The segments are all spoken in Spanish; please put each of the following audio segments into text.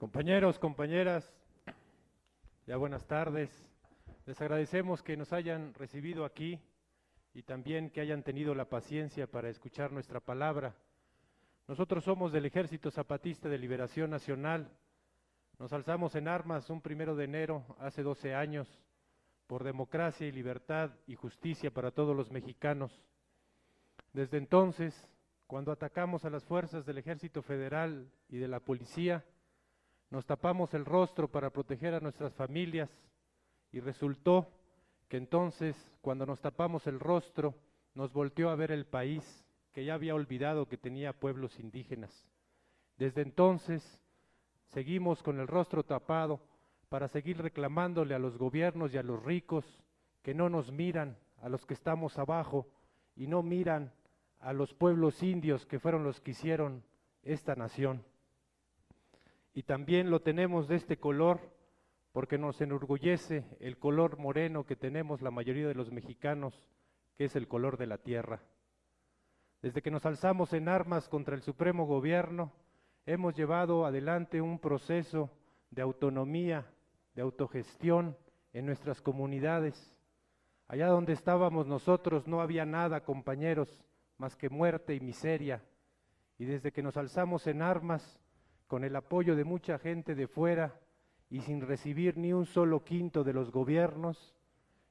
Compañeros, compañeras, ya buenas tardes. Les agradecemos que nos hayan recibido aquí y también que hayan tenido la paciencia para escuchar nuestra palabra. Nosotros somos del Ejército Zapatista de Liberación Nacional. Nos alzamos en armas un primero de enero, hace 12 años, por democracia y libertad y justicia para todos los mexicanos. Desde entonces, cuando atacamos a las fuerzas del Ejército Federal y de la Policía, nos tapamos el rostro para proteger a nuestras familias y resultó que entonces, cuando nos tapamos el rostro, nos volteó a ver el país que ya había olvidado que tenía pueblos indígenas. Desde entonces, seguimos con el rostro tapado para seguir reclamándole a los gobiernos y a los ricos que no nos miran, a los que estamos abajo, y no miran a los pueblos indios que fueron los que hicieron esta nación y también lo tenemos de este color porque nos enorgullece el color moreno que tenemos la mayoría de los mexicanos, que es el color de la tierra. Desde que nos alzamos en armas contra el Supremo Gobierno, hemos llevado adelante un proceso de autonomía, de autogestión en nuestras comunidades. Allá donde estábamos nosotros no había nada, compañeros, más que muerte y miseria. Y desde que nos alzamos en armas, con el apoyo de mucha gente de fuera y sin recibir ni un solo quinto de los gobiernos,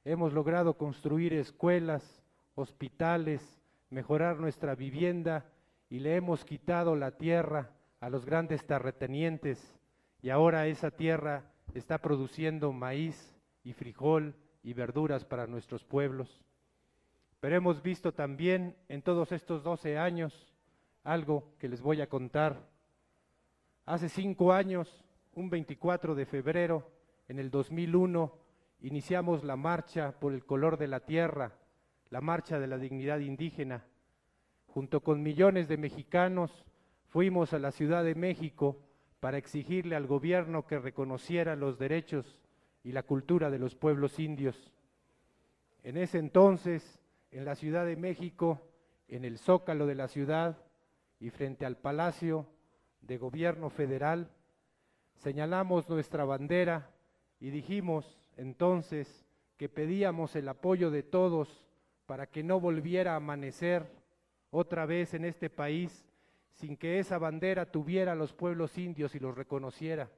hemos logrado construir escuelas, hospitales, mejorar nuestra vivienda y le hemos quitado la tierra a los grandes terratenientes y ahora esa tierra está produciendo maíz y frijol y verduras para nuestros pueblos. Pero hemos visto también en todos estos 12 años algo que les voy a contar Hace cinco años, un 24 de febrero, en el 2001, iniciamos la marcha por el color de la tierra, la marcha de la dignidad indígena. Junto con millones de mexicanos, fuimos a la Ciudad de México para exigirle al gobierno que reconociera los derechos y la cultura de los pueblos indios. En ese entonces, en la Ciudad de México, en el zócalo de la ciudad y frente al palacio, de gobierno federal, señalamos nuestra bandera y dijimos entonces que pedíamos el apoyo de todos para que no volviera a amanecer otra vez en este país sin que esa bandera tuviera a los pueblos indios y los reconociera.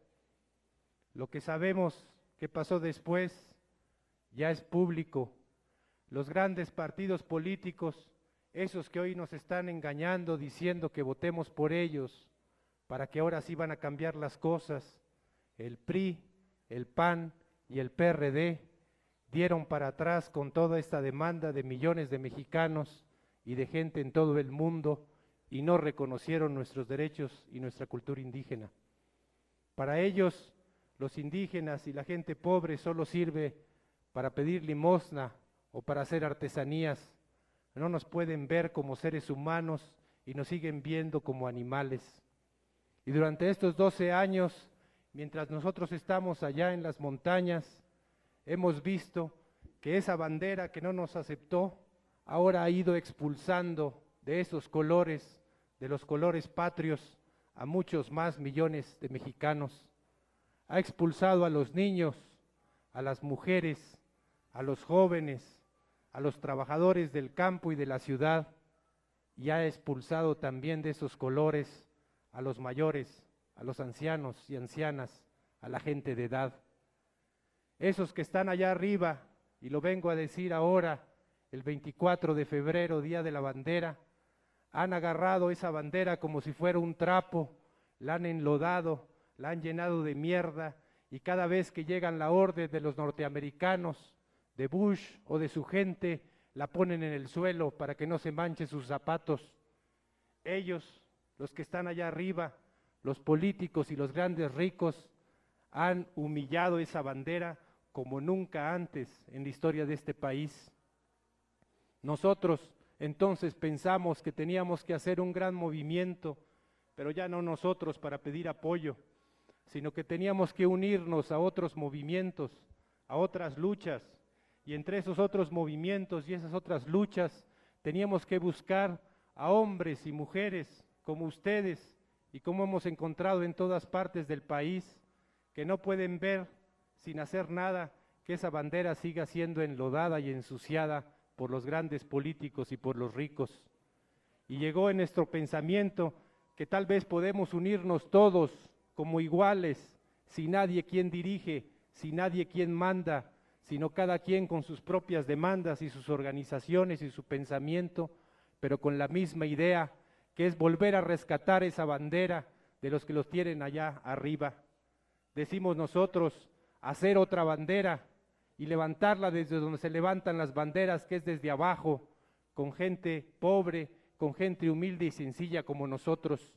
Lo que sabemos que pasó después ya es público. Los grandes partidos políticos, esos que hoy nos están engañando diciendo que votemos por ellos, para que ahora sí van a cambiar las cosas. El PRI, el PAN y el PRD dieron para atrás con toda esta demanda de millones de mexicanos y de gente en todo el mundo y no reconocieron nuestros derechos y nuestra cultura indígena. Para ellos, los indígenas y la gente pobre solo sirve para pedir limosna o para hacer artesanías. No nos pueden ver como seres humanos y nos siguen viendo como animales. Y durante estos 12 años, mientras nosotros estamos allá en las montañas, hemos visto que esa bandera que no nos aceptó, ahora ha ido expulsando de esos colores, de los colores patrios, a muchos más millones de mexicanos. Ha expulsado a los niños, a las mujeres, a los jóvenes, a los trabajadores del campo y de la ciudad, y ha expulsado también de esos colores a los mayores, a los ancianos y ancianas, a la gente de edad. Esos que están allá arriba, y lo vengo a decir ahora, el 24 de febrero, Día de la Bandera, han agarrado esa bandera como si fuera un trapo, la han enlodado, la han llenado de mierda, y cada vez que llegan la orden de los norteamericanos, de Bush o de su gente, la ponen en el suelo para que no se manchen sus zapatos. Ellos los que están allá arriba, los políticos y los grandes ricos, han humillado esa bandera como nunca antes en la historia de este país. Nosotros entonces pensamos que teníamos que hacer un gran movimiento, pero ya no nosotros para pedir apoyo, sino que teníamos que unirnos a otros movimientos, a otras luchas, y entre esos otros movimientos y esas otras luchas teníamos que buscar a hombres y mujeres como ustedes y cómo hemos encontrado en todas partes del país que no pueden ver sin hacer nada que esa bandera siga siendo enlodada y ensuciada por los grandes políticos y por los ricos. Y llegó en nuestro pensamiento que tal vez podemos unirnos todos como iguales, sin nadie quien dirige, sin nadie quien manda, sino cada quien con sus propias demandas y sus organizaciones y su pensamiento, pero con la misma idea, que es volver a rescatar esa bandera de los que los tienen allá arriba. Decimos nosotros, hacer otra bandera y levantarla desde donde se levantan las banderas, que es desde abajo, con gente pobre, con gente humilde y sencilla como nosotros.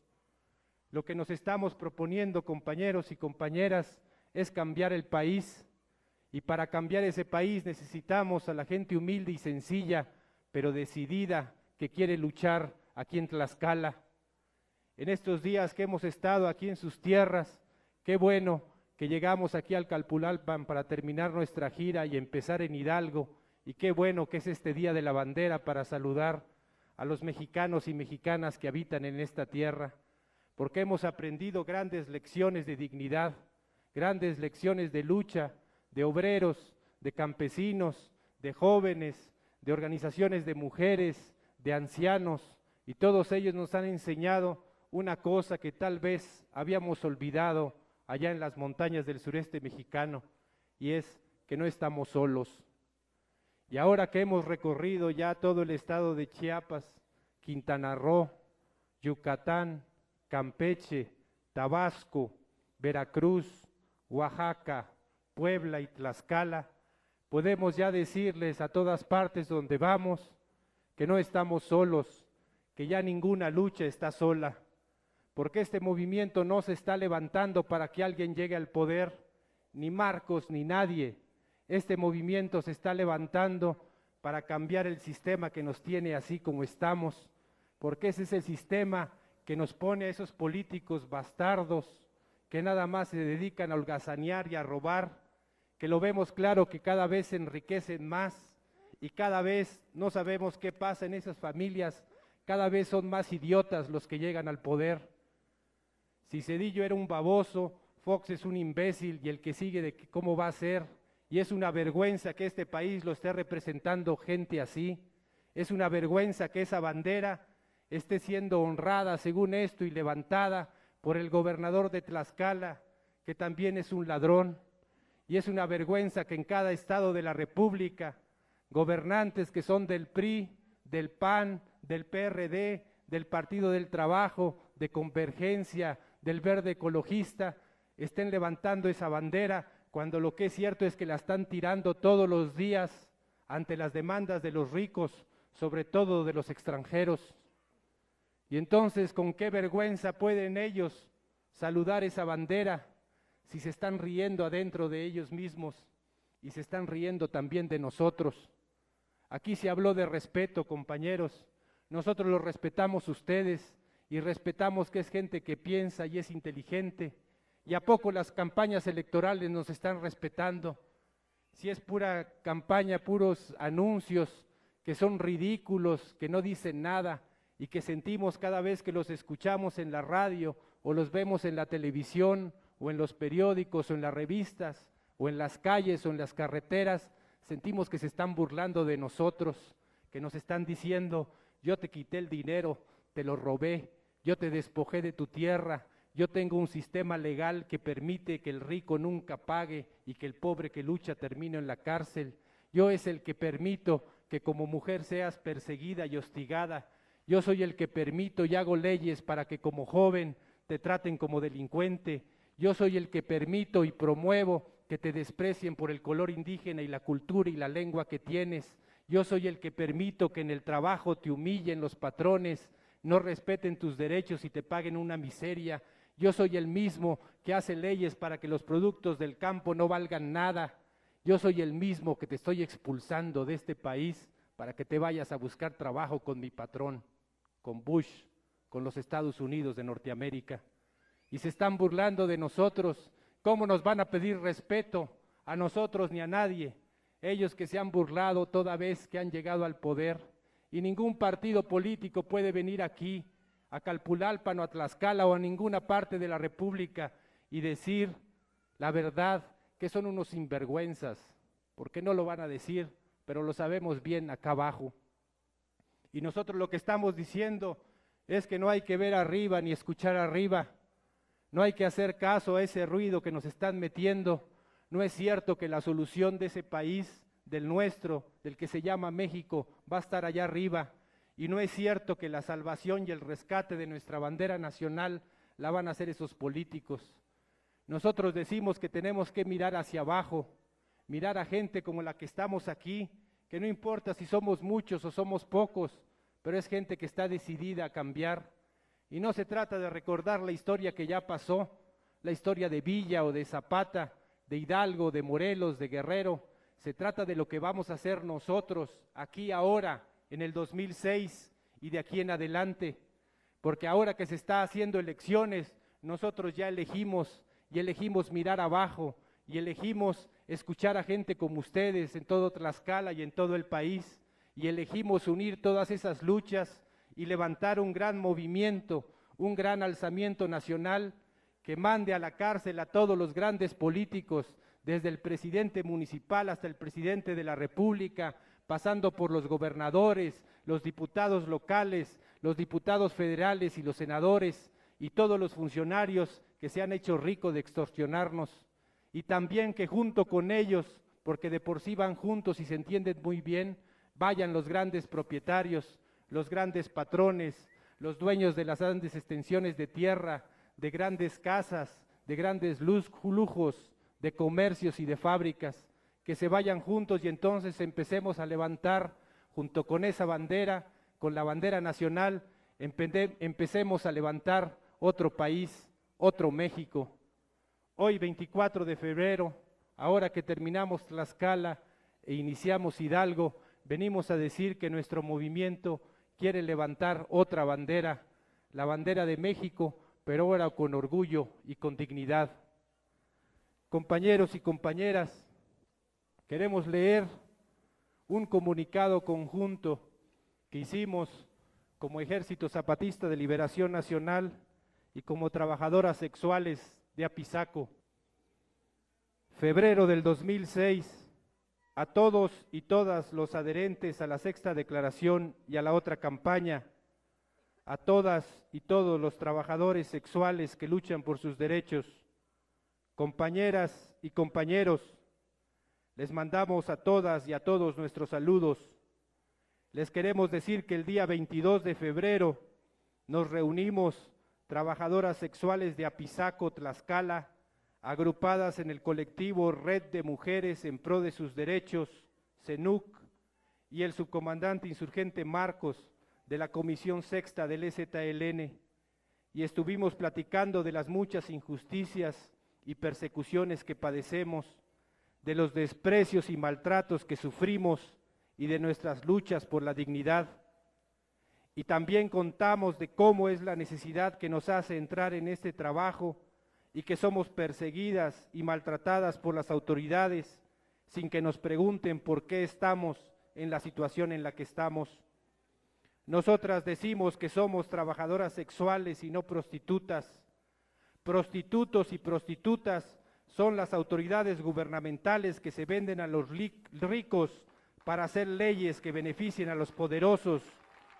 Lo que nos estamos proponiendo, compañeros y compañeras, es cambiar el país. Y para cambiar ese país necesitamos a la gente humilde y sencilla, pero decidida, que quiere luchar aquí en Tlaxcala. En estos días que hemos estado aquí en sus tierras, qué bueno que llegamos aquí al Calpulalpan para terminar nuestra gira y empezar en Hidalgo. Y qué bueno que es este Día de la Bandera para saludar a los mexicanos y mexicanas que habitan en esta tierra porque hemos aprendido grandes lecciones de dignidad, grandes lecciones de lucha, de obreros, de campesinos, de jóvenes, de organizaciones de mujeres, de ancianos, y todos ellos nos han enseñado una cosa que tal vez habíamos olvidado allá en las montañas del sureste mexicano, y es que no estamos solos. Y ahora que hemos recorrido ya todo el estado de Chiapas, Quintana Roo, Yucatán, Campeche, Tabasco, Veracruz, Oaxaca, Puebla y Tlaxcala, podemos ya decirles a todas partes donde vamos que no estamos solos, que ya ninguna lucha está sola, porque este movimiento no se está levantando para que alguien llegue al poder, ni Marcos ni nadie. Este movimiento se está levantando para cambiar el sistema que nos tiene así como estamos, porque ese es el sistema que nos pone a esos políticos bastardos que nada más se dedican a holgazanear y a robar, que lo vemos claro que cada vez se enriquecen más y cada vez no sabemos qué pasa en esas familias, cada vez son más idiotas los que llegan al poder. Si Cedillo era un baboso, Fox es un imbécil y el que sigue de cómo va a ser, y es una vergüenza que este país lo esté representando gente así, es una vergüenza que esa bandera esté siendo honrada según esto y levantada por el gobernador de Tlaxcala, que también es un ladrón. Y es una vergüenza que en cada estado de la República, gobernantes que son del PRI, del PAN, del PRD, del Partido del Trabajo, de Convergencia, del Verde Ecologista, estén levantando esa bandera cuando lo que es cierto es que la están tirando todos los días ante las demandas de los ricos, sobre todo de los extranjeros. Y entonces, ¿con qué vergüenza pueden ellos saludar esa bandera si se están riendo adentro de ellos mismos y se están riendo también de nosotros? Aquí se habló de respeto, compañeros. Nosotros los respetamos ustedes y respetamos que es gente que piensa y es inteligente. ¿Y a poco las campañas electorales nos están respetando? Si es pura campaña, puros anuncios que son ridículos, que no dicen nada, y que sentimos cada vez que los escuchamos en la radio o los vemos en la televisión o en los periódicos o en las revistas o en las calles o en las carreteras, sentimos que se están burlando de nosotros, que nos están diciendo, yo te quité el dinero, te lo robé, yo te despojé de tu tierra, yo tengo un sistema legal que permite que el rico nunca pague y que el pobre que lucha termine en la cárcel. Yo es el que permito que como mujer seas perseguida y hostigada yo soy el que permito y hago leyes para que como joven te traten como delincuente. Yo soy el que permito y promuevo que te desprecien por el color indígena y la cultura y la lengua que tienes. Yo soy el que permito que en el trabajo te humillen los patrones, no respeten tus derechos y te paguen una miseria. Yo soy el mismo que hace leyes para que los productos del campo no valgan nada. Yo soy el mismo que te estoy expulsando de este país para que te vayas a buscar trabajo con mi patrón con Bush, con los Estados Unidos de Norteamérica. Y se están burlando de nosotros. ¿Cómo nos van a pedir respeto a nosotros ni a nadie? Ellos que se han burlado toda vez que han llegado al poder. Y ningún partido político puede venir aquí a Calpulalpan o a Tlaxcala o a ninguna parte de la República y decir la verdad que son unos sinvergüenzas, porque no lo van a decir, pero lo sabemos bien acá abajo. Y nosotros lo que estamos diciendo es que no hay que ver arriba ni escuchar arriba, no hay que hacer caso a ese ruido que nos están metiendo. No es cierto que la solución de ese país, del nuestro, del que se llama México, va a estar allá arriba. Y no es cierto que la salvación y el rescate de nuestra bandera nacional la van a hacer esos políticos. Nosotros decimos que tenemos que mirar hacia abajo, mirar a gente como la que estamos aquí, que no importa si somos muchos o somos pocos, pero es gente que está decidida a cambiar. Y no se trata de recordar la historia que ya pasó, la historia de Villa o de Zapata, de Hidalgo, de Morelos, de Guerrero. Se trata de lo que vamos a hacer nosotros aquí ahora, en el 2006 y de aquí en adelante. Porque ahora que se está haciendo elecciones, nosotros ya elegimos y elegimos mirar abajo y elegimos escuchar a gente como ustedes en todo Tlaxcala y en todo el país y elegimos unir todas esas luchas y levantar un gran movimiento, un gran alzamiento nacional que mande a la cárcel a todos los grandes políticos, desde el presidente municipal hasta el presidente de la República, pasando por los gobernadores, los diputados locales, los diputados federales y los senadores y todos los funcionarios que se han hecho ricos de extorsionarnos. Y también que junto con ellos, porque de por sí van juntos y se entienden muy bien, vayan los grandes propietarios, los grandes patrones, los dueños de las grandes extensiones de tierra, de grandes casas, de grandes lujos, de comercios y de fábricas, que se vayan juntos y entonces empecemos a levantar junto con esa bandera, con la bandera nacional, empecemos a levantar otro país, otro México. Hoy 24 de febrero, ahora que terminamos Tlaxcala e iniciamos Hidalgo, venimos a decir que nuestro movimiento quiere levantar otra bandera, la bandera de México, pero ahora con orgullo y con dignidad. Compañeros y compañeras, queremos leer un comunicado conjunto que hicimos como Ejército Zapatista de Liberación Nacional y como trabajadoras sexuales de Apizaco. Febrero del 2006 a todos y todas los adherentes a la sexta declaración y a la otra campaña, a todas y todos los trabajadores sexuales que luchan por sus derechos, compañeras y compañeros, les mandamos a todas y a todos nuestros saludos. Les queremos decir que el día 22 de febrero nos reunimos trabajadoras sexuales de Apizaco, Tlaxcala, agrupadas en el colectivo Red de Mujeres en Pro de sus Derechos, CENUC, y el subcomandante insurgente Marcos de la Comisión Sexta del EZLN, y estuvimos platicando de las muchas injusticias y persecuciones que padecemos, de los desprecios y maltratos que sufrimos y de nuestras luchas por la dignidad. Y también contamos de cómo es la necesidad que nos hace entrar en este trabajo y que somos perseguidas y maltratadas por las autoridades sin que nos pregunten por qué estamos en la situación en la que estamos. Nosotras decimos que somos trabajadoras sexuales y no prostitutas. Prostitutos y prostitutas son las autoridades gubernamentales que se venden a los ricos para hacer leyes que beneficien a los poderosos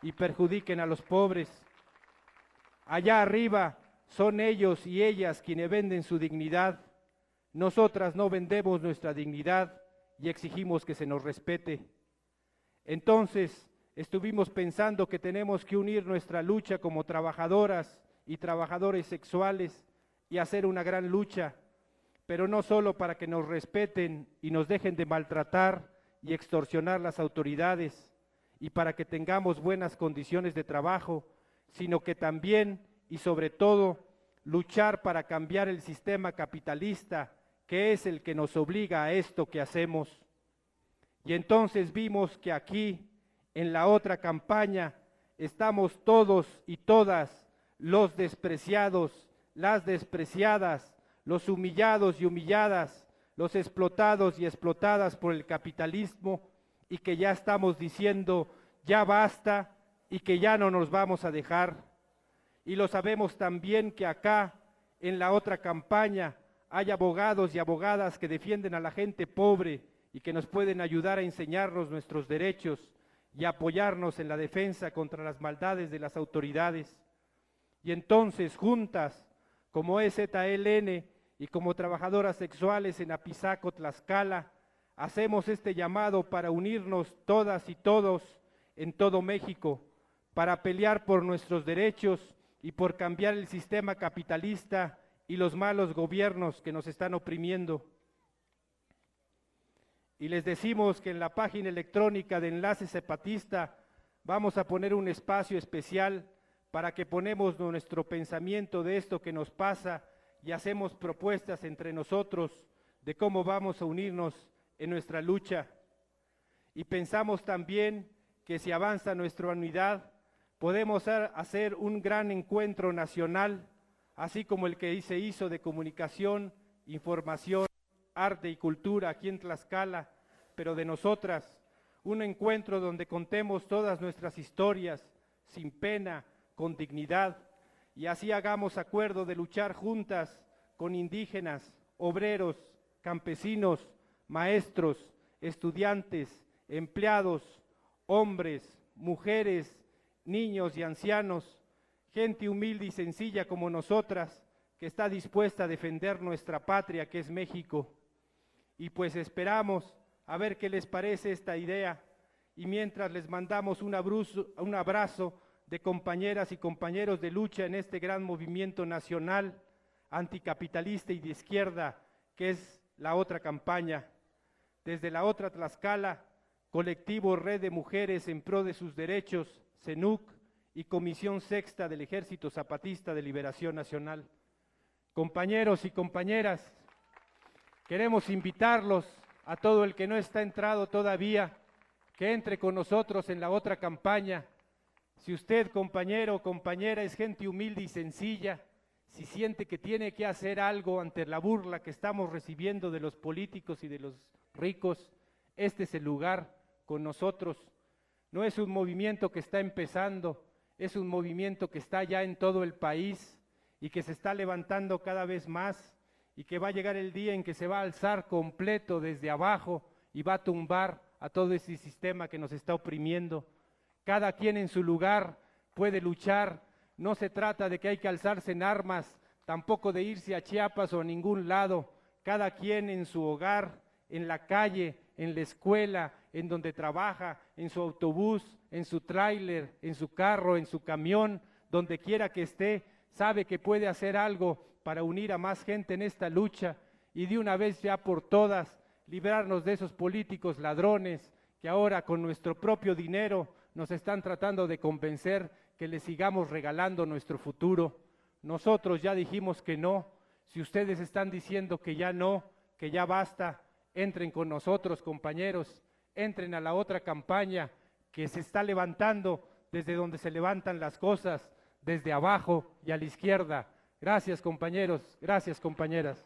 y perjudiquen a los pobres. Allá arriba son ellos y ellas quienes venden su dignidad. Nosotras no vendemos nuestra dignidad y exigimos que se nos respete. Entonces, estuvimos pensando que tenemos que unir nuestra lucha como trabajadoras y trabajadores sexuales y hacer una gran lucha, pero no solo para que nos respeten y nos dejen de maltratar y extorsionar las autoridades y para que tengamos buenas condiciones de trabajo, sino que también y sobre todo luchar para cambiar el sistema capitalista que es el que nos obliga a esto que hacemos. Y entonces vimos que aquí, en la otra campaña, estamos todos y todas los despreciados, las despreciadas, los humillados y humilladas, los explotados y explotadas por el capitalismo y que ya estamos diciendo, ya basta y que ya no nos vamos a dejar y lo sabemos también que acá, en la otra campaña, hay abogados y abogadas que defienden a la gente pobre y que nos pueden ayudar a enseñarnos nuestros derechos y apoyarnos en la defensa contra las maldades de las autoridades. Y entonces, juntas, como EZLN y como trabajadoras sexuales en Apizaco, Tlaxcala, hacemos este llamado para unirnos todas y todos en todo México, para pelear por nuestros derechos y por cambiar el sistema capitalista y los malos gobiernos que nos están oprimiendo. Y les decimos que en la página electrónica de Enlace Zapatista vamos a poner un espacio especial para que ponemos nuestro pensamiento de esto que nos pasa y hacemos propuestas entre nosotros de cómo vamos a unirnos en nuestra lucha. Y pensamos también que si avanza nuestra unidad, podemos hacer un gran encuentro nacional, así como el que se hizo de comunicación, información, arte y cultura aquí en Tlaxcala, pero de nosotras, un encuentro donde contemos todas nuestras historias sin pena, con dignidad, y así hagamos acuerdo de luchar juntas con indígenas, obreros, campesinos, maestros, estudiantes, empleados, hombres, mujeres, niños y ancianos, gente humilde y sencilla como nosotras, que está dispuesta a defender nuestra patria, que es México. Y pues esperamos a ver qué les parece esta idea. Y mientras les mandamos un abrazo, de compañeras y compañeros de lucha en este gran movimiento nacional anticapitalista y de izquierda, que es la otra campaña. Desde la otra Tlaxcala, colectivo Red de Mujeres en Pro de sus Derechos, CENUC y Comisión Sexta del Ejército Zapatista de Liberación Nacional. Compañeros y compañeras, queremos invitarlos a todo el que no está entrado todavía, que entre con nosotros en la otra campaña. Si usted, compañero o compañera, es gente humilde y sencilla, si siente que tiene que hacer algo ante la burla que estamos recibiendo de los políticos y de los ricos, este es el lugar con nosotros. No es un movimiento que está empezando, es un movimiento que está ya en todo el país y que se está levantando cada vez más y que va a llegar el día en que se va a alzar completo desde abajo y va a tumbar a todo ese sistema que nos está oprimiendo. Cada quien en su lugar puede luchar. No se trata de que hay que alzarse en armas, tampoco de irse a Chiapas o a ningún lado. Cada quien en su hogar, en la calle, en la escuela, en donde trabaja, en su autobús, en su tráiler, en su carro, en su camión, donde quiera que esté, sabe que puede hacer algo para unir a más gente en esta lucha y de una vez ya por todas librarnos de esos políticos ladrones que ahora con nuestro propio dinero nos están tratando de convencer que les sigamos regalando nuestro futuro. Nosotros ya dijimos que no. Si ustedes están diciendo que ya no, que ya basta, entren con nosotros, compañeros entren a la otra campaña que se está levantando desde donde se levantan las cosas, desde abajo y a la izquierda. Gracias compañeros, gracias compañeras.